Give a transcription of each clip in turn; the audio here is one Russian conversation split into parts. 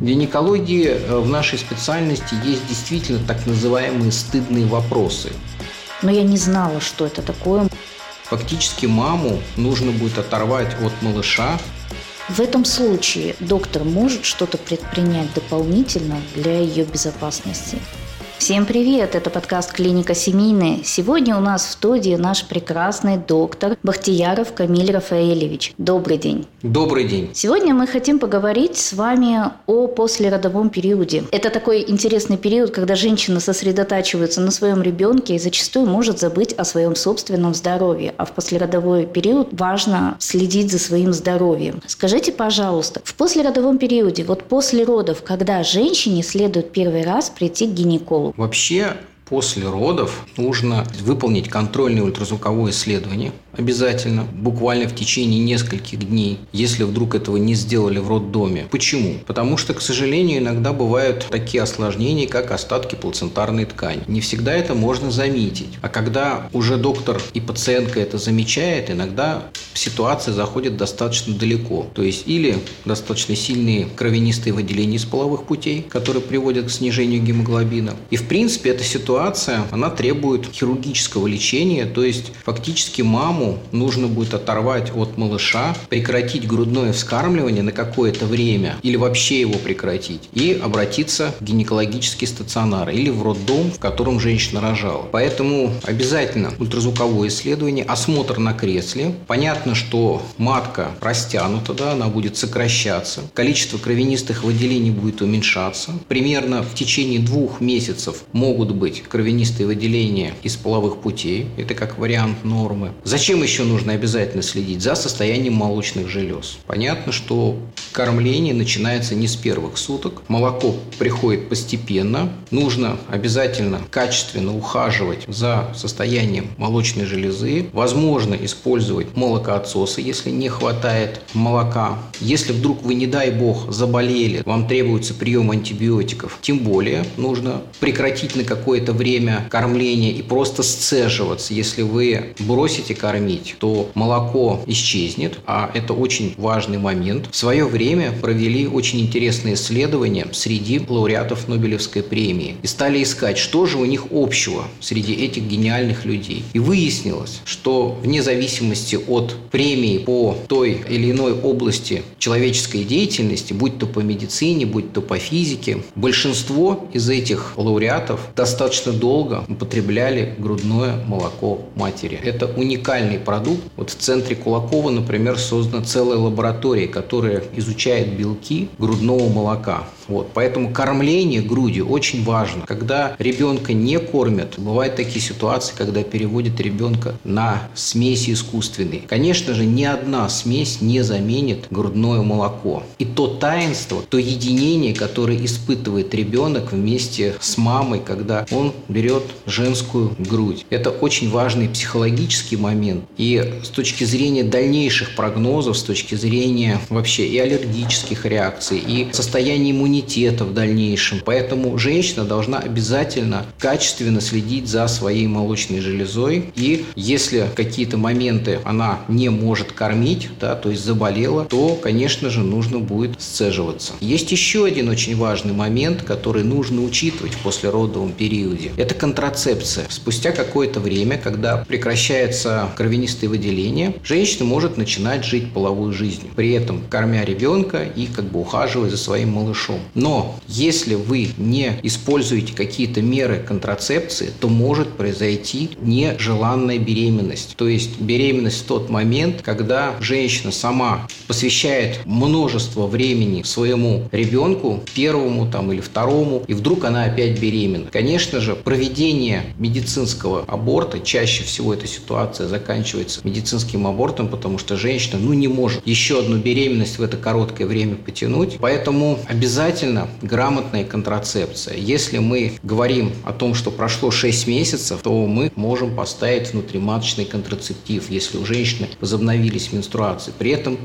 В гинекологии э, в нашей специальности есть действительно так называемые стыдные вопросы. Но я не знала, что это такое. Фактически маму нужно будет оторвать от малыша. В этом случае доктор может что-то предпринять дополнительно для ее безопасности. Всем привет! Это подкаст «Клиника семейная». Сегодня у нас в студии наш прекрасный доктор Бахтияров Камиль Рафаэлевич. Добрый день! Добрый день! Сегодня мы хотим поговорить с вами о послеродовом периоде. Это такой интересный период, когда женщина сосредотачивается на своем ребенке и зачастую может забыть о своем собственном здоровье. А в послеродовой период важно следить за своим здоровьем. Скажите, пожалуйста, в послеродовом периоде, вот после родов, когда женщине следует первый раз прийти к гинекологу, Вообще, после родов нужно выполнить контрольное ультразвуковое исследование – обязательно, буквально в течение нескольких дней, если вдруг этого не сделали в роддоме. Почему? Потому что, к сожалению, иногда бывают такие осложнения, как остатки плацентарной ткани. Не всегда это можно заметить. А когда уже доктор и пациентка это замечает, иногда ситуация заходит достаточно далеко. То есть или достаточно сильные кровянистые выделения из половых путей, которые приводят к снижению гемоглобина. И в принципе эта ситуация, она требует хирургического лечения, то есть фактически маму нужно будет оторвать от малыша, прекратить грудное вскармливание на какое-то время или вообще его прекратить и обратиться в гинекологический стационар или в роддом, в котором женщина рожала. Поэтому обязательно ультразвуковое исследование, осмотр на кресле. Понятно, что матка растянута, да, она будет сокращаться, количество кровянистых выделений будет уменьшаться. Примерно в течение двух месяцев могут быть кровянистые выделения из половых путей. Это как вариант нормы. Зачем чем еще нужно обязательно следить? За состоянием молочных желез. Понятно, что кормление начинается не с первых суток. Молоко приходит постепенно. Нужно обязательно качественно ухаживать за состоянием молочной железы. Возможно использовать молокоотсосы, если не хватает молока. Если вдруг вы, не дай бог, заболели, вам требуется прием антибиотиков, тем более нужно прекратить на какое-то время кормление и просто сцеживаться. Если вы бросите кормить, кормить, то молоко исчезнет, а это очень важный момент. В свое время провели очень интересные исследования среди лауреатов Нобелевской премии и стали искать, что же у них общего среди этих гениальных людей. И выяснилось, что вне зависимости от премии по той или иной области человеческой деятельности, будь то по медицине, будь то по физике, большинство из этих лауреатов достаточно долго употребляли грудное молоко матери. Это уникальный уникальный продукт. Вот в центре Кулакова, например, создана целая лаборатория, которая изучает белки грудного молока. Вот. Поэтому кормление грудью очень важно. Когда ребенка не кормят, бывают такие ситуации, когда переводят ребенка на смеси искусственные. Конечно же, ни одна смесь не заменит грудное молоко. И то таинство, то единение, которое испытывает ребенок вместе с мамой, когда он берет женскую грудь. Это очень важный психологический момент. И с точки зрения дальнейших прогнозов, с точки зрения вообще и аллергических реакций, и состояния иммунитета в дальнейшем. Поэтому женщина должна обязательно качественно следить за своей молочной железой. И если какие-то моменты она не может кормить, да, то есть заболела, то, конечно же, нужно будет сцеживаться. Есть еще один очень важный момент, который нужно учитывать в послеродовом периоде. Это контрацепция. Спустя какое-то время, когда прекращается кровянистые выделения, женщина может начинать жить половой жизнью, при этом кормя ребенка и как бы ухаживая за своим малышом. Но если вы не используете какие-то меры контрацепции, то может произойти нежеланная беременность. То есть беременность в тот момент, когда женщина сама посвящает множество времени своему ребенку, первому там или второму, и вдруг она опять беременна. Конечно же, проведение медицинского аборта, чаще всего эта ситуация заканчивается медицинским абортом, потому что женщина ну, не может еще одну беременность в это короткое время потянуть. Поэтому обязательно грамотная контрацепция. Если мы говорим о том, что прошло 6 месяцев, то мы можем поставить внутриматочный контрацептив, если у женщины возобновились менструации. При этом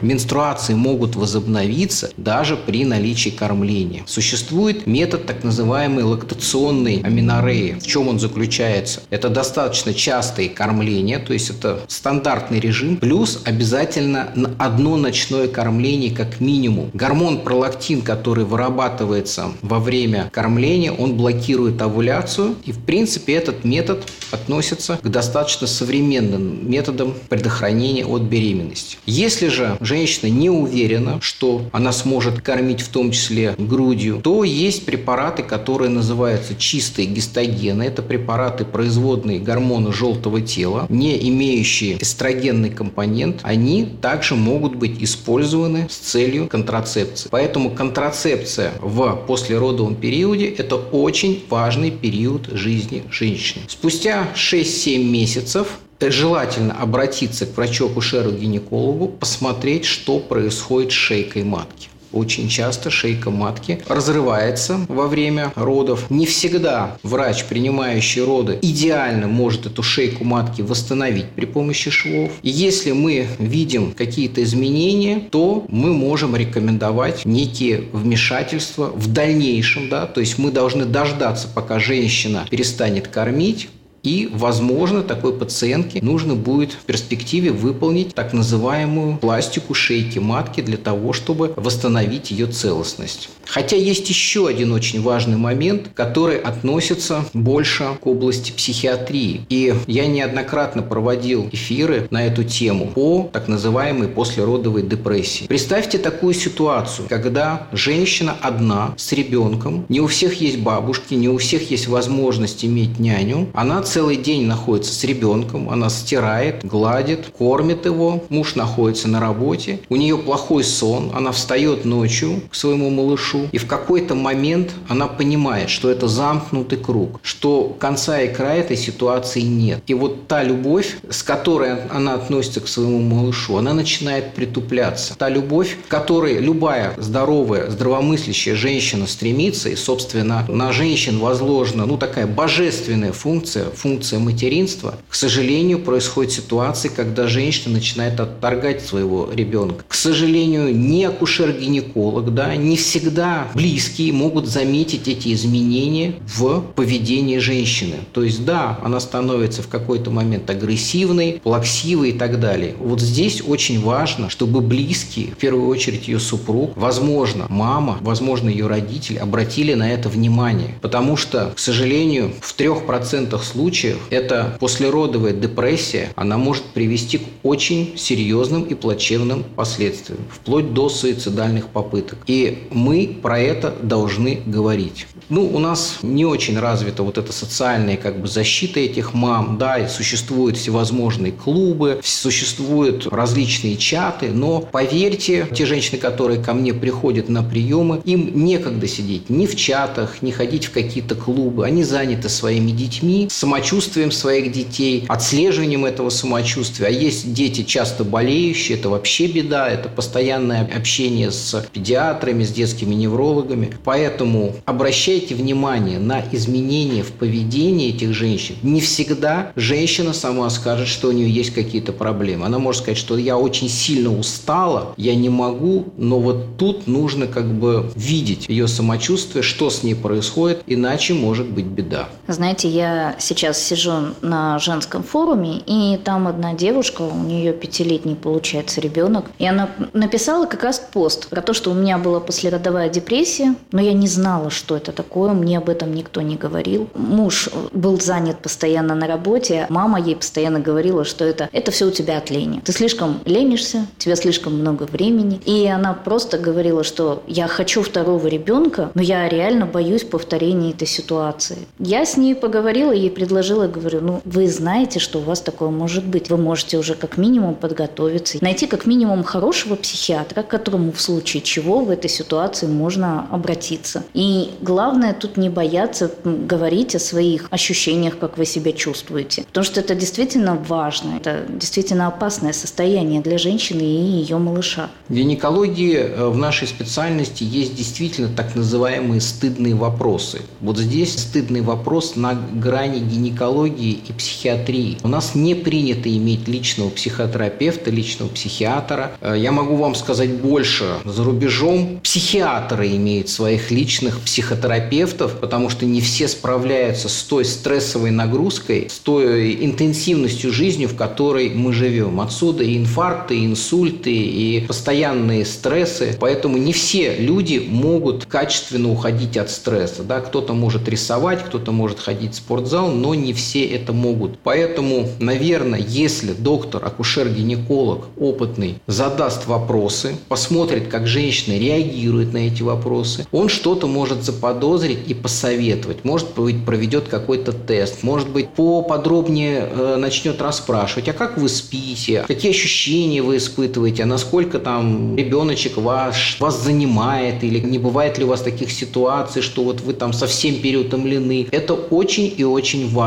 Менструации могут возобновиться даже при наличии кормления. Существует метод так называемой лактационной аминореи. В чем он заключается? Это достаточно частые кормления, то есть это стандартный режим, плюс обязательно одно ночное кормление как минимум. Гормон пролактин, который вырабатывается во время кормления, он блокирует овуляцию, и в принципе этот метод относится к достаточно современным методам предохранения от беременности. Если же женщина не уверена, что она сможет кормить в том числе грудью, то есть препараты, которые называются чистые гистогены. Это препараты, производные гормона желтого тела, не имеющие эстрогенный компонент. Они также могут быть использованы с целью контрацепции. Поэтому контрацепция в послеродовом периоде – это очень важный период жизни женщины. Спустя 6-7 месяцев желательно обратиться к врачу-акушеру-гинекологу, посмотреть, что происходит с шейкой матки. Очень часто шейка матки разрывается во время родов. Не всегда врач, принимающий роды, идеально может эту шейку матки восстановить при помощи швов. И если мы видим какие-то изменения, то мы можем рекомендовать некие вмешательства в дальнейшем. Да? То есть мы должны дождаться, пока женщина перестанет кормить, и, возможно, такой пациентке нужно будет в перспективе выполнить так называемую пластику шейки матки для того, чтобы восстановить ее целостность. Хотя есть еще один очень важный момент, который относится больше к области психиатрии. И я неоднократно проводил эфиры на эту тему по так называемой послеродовой депрессии. Представьте такую ситуацию, когда женщина одна с ребенком, не у всех есть бабушки, не у всех есть возможность иметь няню, она целый день находится с ребенком, она стирает, гладит, кормит его, муж находится на работе, у нее плохой сон, она встает ночью к своему малышу, и в какой-то момент она понимает, что это замкнутый круг, что конца и края этой ситуации нет. И вот та любовь, с которой она относится к своему малышу, она начинает притупляться. Та любовь, к которой любая здоровая, здравомыслящая женщина стремится, и, собственно, на женщин возложена, ну, такая божественная функция, функция материнства, к сожалению, происходит ситуация, когда женщина начинает отторгать своего ребенка. К сожалению, не акушер-гинеколог, да, не всегда близкие могут заметить эти изменения в поведении женщины. То есть, да, она становится в какой-то момент агрессивной, плаксивой и так далее. Вот здесь очень важно, чтобы близкие, в первую очередь ее супруг, возможно, мама, возможно, ее родители обратили на это внимание. Потому что, к сожалению, в трех процентах случаев это послеродовая депрессия, она может привести к очень серьезным и плачевным последствиям, вплоть до суицидальных попыток. И мы про это должны говорить. Ну, у нас не очень развита вот эта социальная как бы защита этих мам, да, и существуют всевозможные клубы, существуют различные чаты, но поверьте, те женщины, которые ко мне приходят на приемы, им некогда сидеть ни в чатах, ни ходить в какие-то клубы, они заняты своими детьми, самочувствием своих детей, отслеживанием этого самочувствия. А есть дети часто болеющие, это вообще беда, это постоянное общение с педиатрами, с детскими неврологами. Поэтому обращайте внимание на изменения в поведении этих женщин. Не всегда женщина сама скажет, что у нее есть какие-то проблемы. Она может сказать, что я очень сильно устала, я не могу, но вот тут нужно как бы видеть ее самочувствие, что с ней происходит, иначе может быть беда. Знаете, я сейчас сижу на женском форуме, и там одна девушка, у нее пятилетний получается ребенок, и она написала как раз пост про то, что у меня была послеродовая депрессия, но я не знала, что это такое, мне об этом никто не говорил. Муж был занят постоянно на работе, мама ей постоянно говорила, что это, это все у тебя от лени. Ты слишком ленишься, у тебя слишком много времени. И она просто говорила, что я хочу второго ребенка, но я реально боюсь повторения этой ситуации. Я с ней поговорила, ей предложила, говорю, ну вы знаете, что у вас такое может быть. Вы можете уже как минимум подготовиться, найти как минимум хорошего психиатра, к которому в случае чего в этой ситуации можно можно обратиться. И главное тут не бояться говорить о своих ощущениях, как вы себя чувствуете. Потому что это действительно важно. Это действительно опасное состояние для женщины и ее малыша. В гинекологии э, в нашей специальности есть действительно так называемые стыдные вопросы. Вот здесь стыдный вопрос на грани гинекологии гинекологии и психиатрии. У нас не принято иметь личного психотерапевта, личного психиатра. Э, я могу вам сказать больше. За рубежом психиатры имеют своих личных психотерапевтов, потому что не все справляются с той стрессовой нагрузкой, с той интенсивностью жизни, в которой мы живем. Отсюда и инфаркты, и инсульты, и постоянные стрессы. Поэтому не все люди могут качественно уходить от стресса. Да? Кто-то может рисовать, кто-то может ходить в спортзал, но не все это могут. Поэтому, наверное, если доктор, акушер-гинеколог опытный задаст вопросы, посмотрит, как женщина реагирует на эти вопросы, он что-то может заподозрить и посоветовать. Может быть, проведет какой-то тест, может быть, поподробнее э, начнет расспрашивать, а как вы спите, какие ощущения вы испытываете, а насколько там ребеночек ваш вас занимает, или не бывает ли у вас таких ситуаций, что вот вы там совсем переутомлены. Это очень и очень важно.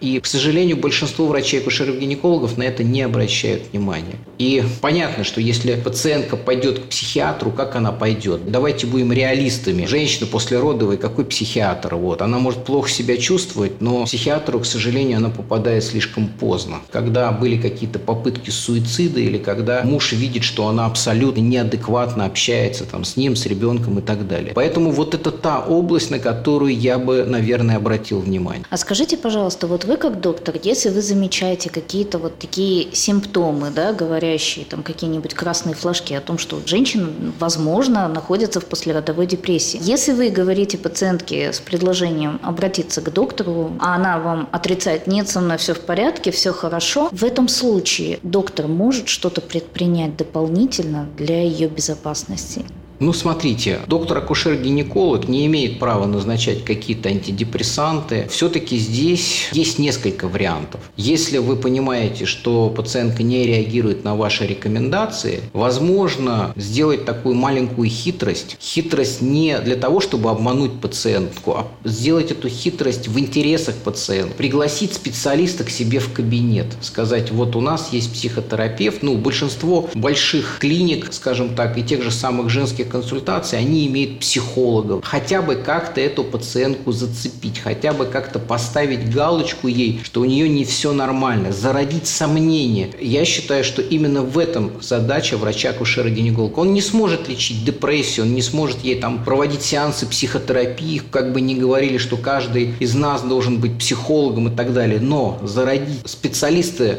И, к сожалению, большинство врачей-акушеров-гинекологов на это не обращают внимания. И понятно, что если пациентка пойдет к психиатру, как она пойдет? Давайте будем реалистами. Женщина после родовой, какой психиатр? Вот. Она может плохо себя чувствовать, но психиатру, к сожалению, она попадает слишком поздно. Когда были какие-то попытки суицида или когда муж видит, что она абсолютно неадекватно общается там, с ним, с ребенком и так далее. Поэтому вот это та область, на которую я бы, наверное, обратил внимание. А скажите, пожалуйста, вот вы как доктор, если вы замечаете какие-то вот такие симптомы, да, говорящие там какие-нибудь красные флажки о том, что женщина, возможно, находится в послеродовой депрессии. Если вы говорите пациентке с предложением обратиться к доктору, а она вам отрицает, нет, со мной все в порядке, все хорошо, в этом случае доктор может что-то предпринять дополнительно для ее безопасности? Ну, смотрите, доктор-акушер-гинеколог не имеет права назначать какие-то антидепрессанты. Все-таки здесь есть несколько вариантов. Если вы понимаете, что пациентка не реагирует на ваши рекомендации, возможно сделать такую маленькую хитрость. Хитрость не для того, чтобы обмануть пациентку, а сделать эту хитрость в интересах пациента. Пригласить специалиста к себе в кабинет. Сказать, вот у нас есть психотерапевт. Ну, большинство больших клиник, скажем так, и тех же самых женских консультаций, они имеют психологов. Хотя бы как-то эту пациентку зацепить, хотя бы как-то поставить галочку ей, что у нее не все нормально, зародить сомнения. Я считаю, что именно в этом задача врача-акушера-гинеколога. Он не сможет лечить депрессию, он не сможет ей там проводить сеансы психотерапии, как бы не говорили, что каждый из нас должен быть психологом и так далее. Но зародить специалисты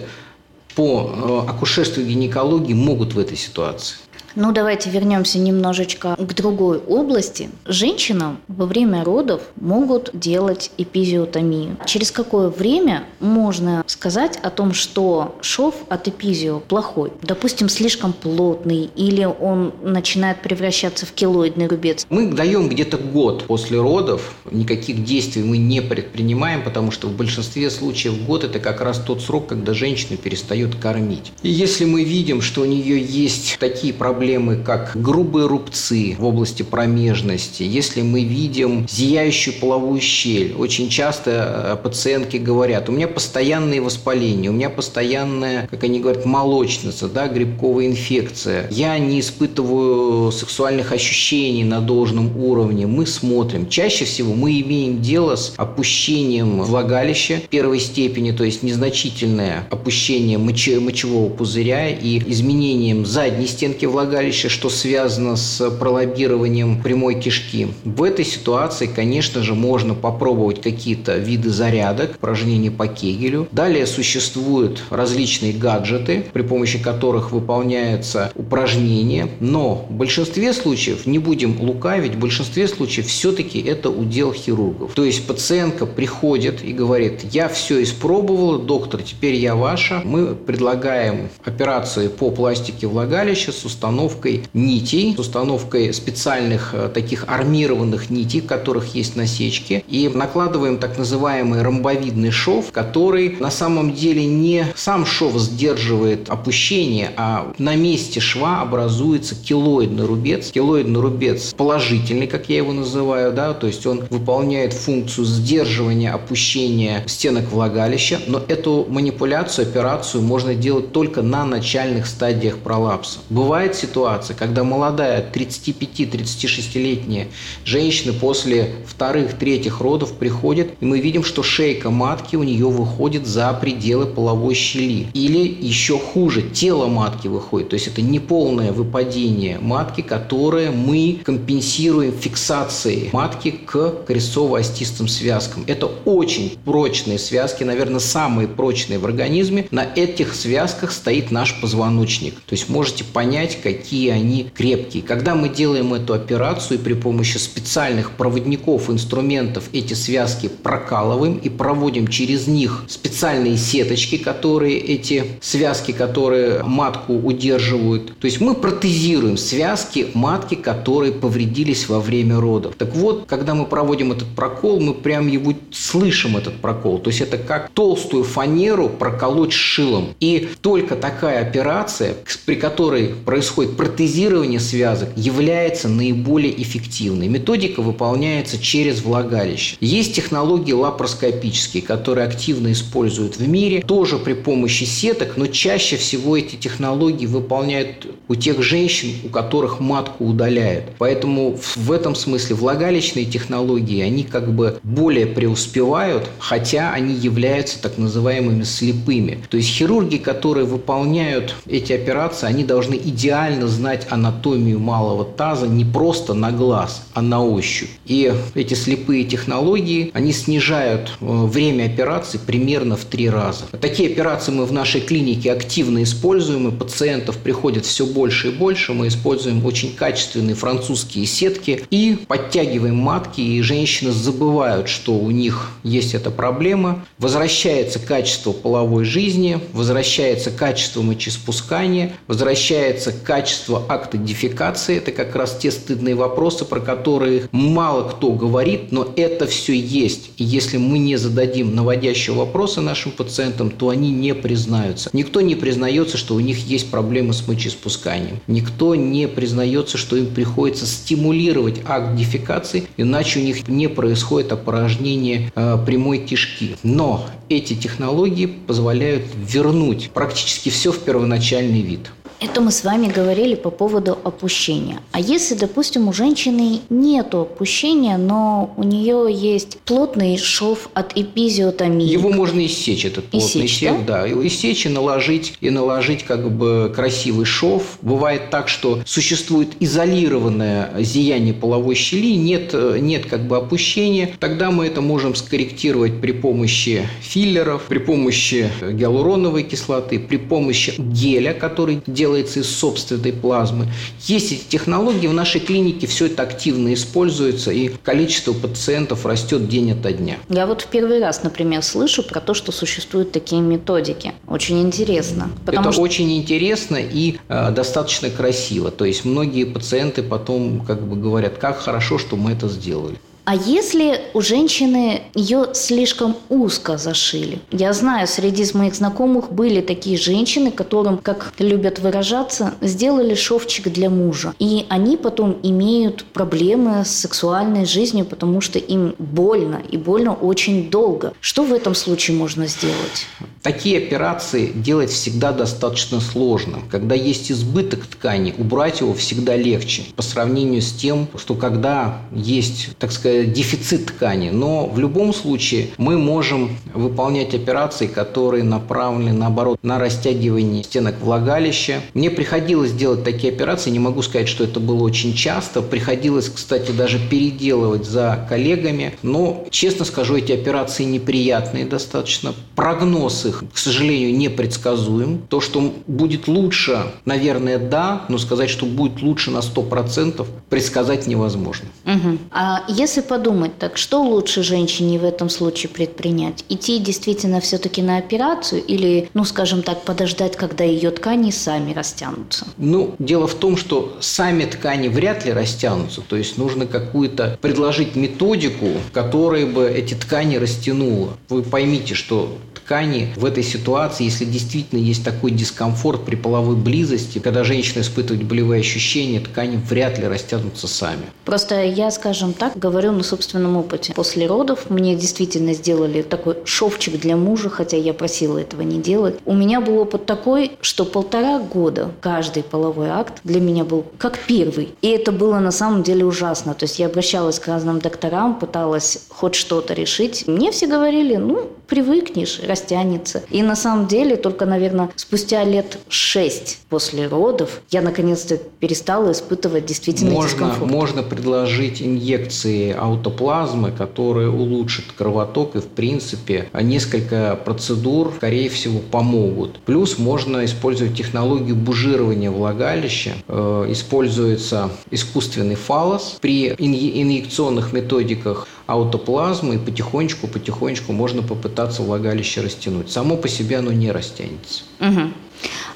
по э, акушерству и гинекологии могут в этой ситуации. Ну, давайте вернемся немножечко к другой области. Женщинам во время родов могут делать эпизиотомию. Через какое время можно сказать о том, что шов от эпизио плохой? Допустим, слишком плотный или он начинает превращаться в килоидный рубец? Мы даем где-то год после родов. Никаких действий мы не предпринимаем, потому что в большинстве случаев год – это как раз тот срок, когда женщина перестает кормить. И если мы видим, что у нее есть такие проблемы, проблемы, как грубые рубцы в области промежности, если мы видим зияющую половую щель, очень часто э, пациентки говорят, у меня постоянные воспаления, у меня постоянная, как они говорят, молочница, да, грибковая инфекция, я не испытываю сексуальных ощущений на должном уровне, мы смотрим. Чаще всего мы имеем дело с опущением влагалища первой степени, то есть незначительное опущение мочевого пузыря и изменением задней стенки влагалища, влагалища, что связано с пролоббированием прямой кишки. В этой ситуации, конечно же, можно попробовать какие-то виды зарядок, упражнений по Кегелю. Далее существуют различные гаджеты, при помощи которых выполняются упражнения, но в большинстве случаев, не будем лукавить, в большинстве случаев все-таки это удел хирургов. То есть пациентка приходит и говорит, я все испробовала, доктор, теперь я ваша. Мы предлагаем операции по пластике влагалища с установкой установкой нитей, с установкой специальных э, таких армированных нитей, в которых есть насечки, и накладываем так называемый ромбовидный шов, который на самом деле не сам шов сдерживает опущение, а на месте шва образуется килоидный рубец. Килоидный рубец положительный, как я его называю, да, то есть он выполняет функцию сдерживания опущения стенок влагалища, но эту манипуляцию, операцию можно делать только на начальных стадиях пролапса. Бывает ситуация, ситуация, когда молодая 35-36-летняя женщина после вторых, третьих родов приходит, и мы видим, что шейка матки у нее выходит за пределы половой щели. Или еще хуже, тело матки выходит. То есть это неполное выпадение матки, которое мы компенсируем фиксацией матки к крестцово-остистым связкам. Это очень прочные связки, наверное, самые прочные в организме. На этих связках стоит наш позвоночник. То есть можете понять, какие они крепкие. Когда мы делаем эту операцию и при помощи специальных проводников, инструментов эти связки прокалываем и проводим через них специальные сеточки, которые эти связки, которые матку удерживают. То есть мы протезируем связки матки, которые повредились во время родов. Так вот, когда мы проводим этот прокол, мы прям его слышим, этот прокол. То есть это как толстую фанеру проколоть шилом. И только такая операция, при которой происходит протезирование связок, является наиболее эффективной. Методика выполняется через влагалище. Есть технологии лапароскопические, которые активно используют в мире, тоже при помощи сеток, но чаще всего эти технологии выполняют у тех женщин, у которых матку удаляют. Поэтому в этом смысле влагалищные технологии, они как бы более преуспевают, хотя они являются так называемыми слепыми. То есть хирурги, которые выполняют эти операции, они должны идеально знать анатомию малого таза не просто на глаз, а на ощупь. И эти слепые технологии, они снижают э, время операции примерно в три раза. Такие операции мы в нашей клинике активно используем, и пациентов приходит все больше и больше. Мы используем очень качественные французские сетки и подтягиваем матки, и женщины забывают, что у них есть эта проблема. Возвращается качество половой жизни, возвращается качество мочеспускания, возвращается качество акта дефекации. Это как раз те стыдные вопросы, про которые мало кто говорит, но это все есть. И если мы не зададим наводящие вопросы нашим пациентам, то они не признаются. Никто не признается, что у них есть проблемы с мочеспусканием. Никто не признается, что им приходится стимулировать акт дефекации, иначе у них не происходит опорожнение э, прямой кишки. Но эти технологии позволяют вернуть практически все в первоначальный вид. Это мы с вами говорили по поводу опущения. А если, допустим, у женщины нет опущения, но у нее есть плотный шов от эпизиотомии. Его можно иссечь, этот плотный иссечь, шов, да? да. Иссечь и наложить, и наложить как бы красивый шов. Бывает так, что существует изолированное зияние половой щели, нет, нет как бы опущения. Тогда мы это можем скорректировать при помощи филлеров, при помощи гиалуроновой кислоты, при помощи геля, который делает делается из собственной плазмы. Есть эти технологии, в нашей клинике все это активно используется, и количество пациентов растет день ото дня. Я вот в первый раз, например, слышу про то, что существуют такие методики. Очень интересно. Это что... очень интересно и э, достаточно красиво. То есть многие пациенты потом как бы говорят, как хорошо, что мы это сделали. А если у женщины ее слишком узко зашили? Я знаю, среди моих знакомых были такие женщины, которым, как любят выражаться, сделали шовчик для мужа. И они потом имеют проблемы с сексуальной жизнью, потому что им больно, и больно очень долго. Что в этом случае можно сделать? Такие операции делать всегда достаточно сложно. Когда есть избыток ткани, убрать его всегда легче по сравнению с тем, что когда есть, так сказать, дефицит ткани. Но в любом случае мы можем выполнять операции, которые направлены, наоборот, на растягивание стенок влагалища. Мне приходилось делать такие операции, не могу сказать, что это было очень часто. Приходилось, кстати, даже переделывать за коллегами. Но, честно скажу, эти операции неприятные достаточно. Прогноз их, к сожалению, непредсказуем. То, что будет лучше, наверное, да, но сказать, что будет лучше на 100%, предсказать невозможно. Угу. А если подумать, так что лучше женщине в этом случае предпринять? Идти действительно все-таки на операцию или, ну, скажем так, подождать, когда ее ткани сами растянутся? Ну, дело в том, что сами ткани вряд ли растянутся. То есть нужно какую-то предложить методику, которая бы эти ткани растянула. Вы поймите, что ткани в этой ситуации, если действительно есть такой дискомфорт при половой близости, когда женщина испытывает болевые ощущения, ткани вряд ли растянутся сами. Просто я, скажем так, говорю на собственном опыте. После родов мне действительно сделали такой шовчик для мужа, хотя я просила этого не делать. У меня был опыт такой, что полтора года каждый половой акт для меня был как первый. И это было на самом деле ужасно. То есть я обращалась к разным докторам, пыталась хоть что-то решить. Мне все говорили, ну, привыкнешь, растянется. И на самом деле только, наверное, спустя лет шесть после родов я наконец-то перестала испытывать действительно можно, дискомфорт. Можно предложить инъекции аутоплазмы, которые улучшат кровоток и, в принципе, несколько процедур, скорее всего, помогут. Плюс можно использовать технологию бужирования влагалища. Э, используется искусственный фалос. При инъекционных методиках аутоплазмы, и потихонечку-потихонечку можно попытаться влагалище растянуть. Само по себе оно не растянется. Угу.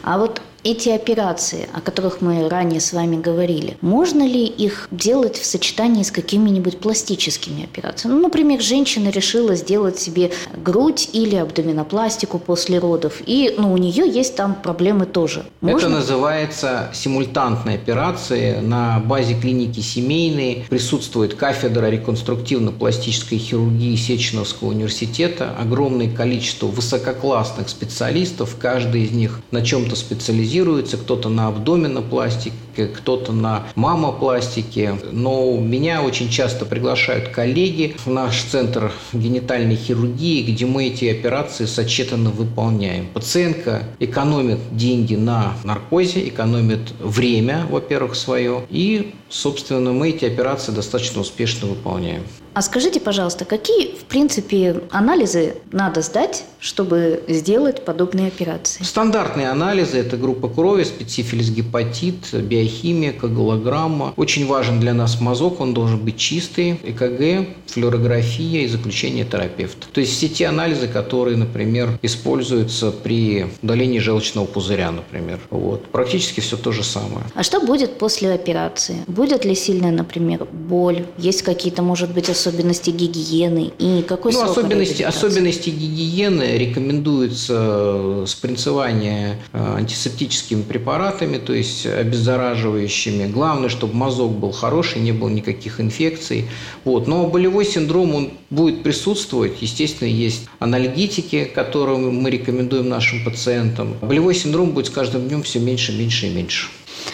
А вот эти операции, о которых мы ранее с вами говорили, можно ли их делать в сочетании с какими-нибудь пластическими операциями? Ну, например, женщина решила сделать себе грудь или абдоминопластику после родов, и ну, у нее есть там проблемы тоже. Можно? Это называется симультантной операцией на базе клиники семейной. Присутствует кафедра реконструктивно-пластической хирургии Сеченовского университета, огромное количество высококлассных специалистов, каждый из них на чем-то специализируется специализируется, кто-то на абдоминопластике, кто-то на мамопластике. Но меня очень часто приглашают коллеги в наш центр генитальной хирургии, где мы эти операции сочетанно выполняем. Пациентка экономит деньги на наркозе, экономит время, во-первых, свое, и, собственно, мы эти операции достаточно успешно выполняем. А скажите, пожалуйста, какие, в принципе, анализы надо сдать, чтобы сделать подобные операции? Стандартные анализы – это группа крови, специфилис, гепатит, биохимия, коагулограмма. Очень важен для нас мазок, он должен быть чистый, ЭКГ, флюорография и заключение терапевта. То есть все те анализы, которые, например, используются при удалении желчного пузыря, например. Вот. Практически все то же самое. А что будет после операции? Будет ли сильная, например, боль? Есть какие-то, может быть, особенности особенности гигиены и какой ну, особенности, особенности гигиены рекомендуется спринцевание э, антисептическими препаратами, то есть обеззараживающими. Главное, чтобы мазок был хороший, не было никаких инфекций. Вот. Но болевой синдром он будет присутствовать. Естественно, есть анальгетики, которые мы рекомендуем нашим пациентам. Болевой синдром будет с каждым днем все меньше, меньше и меньше.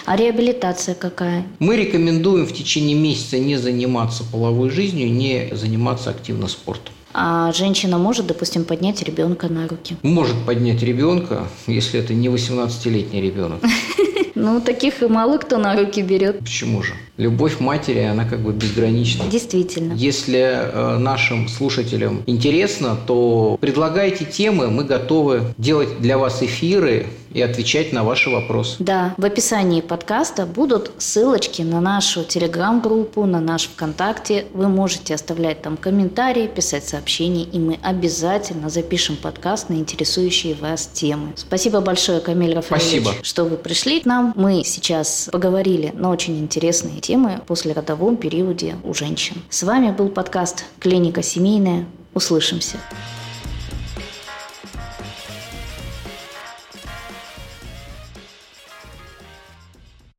А реабилитация какая? Мы рекомендуем в течение месяца не заниматься половой жизнью, не заниматься активно спортом. А женщина может, допустим, поднять ребенка на руки? Может поднять ребенка, если это не 18-летний ребенок. Ну, таких и мало кто на руки берет. Почему же? Любовь матери, она как бы безгранична. Действительно. Если э, нашим слушателям интересно, то предлагайте темы, мы готовы делать для вас эфиры и отвечать на ваши вопросы. Да, в описании подкаста будут ссылочки на нашу телеграм-группу, на наш ВКонтакте. Вы можете оставлять там комментарии, писать сообщения, и мы обязательно запишем подкаст на интересующие вас темы. Спасибо большое, Камиль Рафаэльевич, Спасибо. что вы пришли к нам. Мы сейчас поговорили на очень интересные темы после родовом периоде у женщин. С вами был подкаст «Клиника семейная». Услышимся.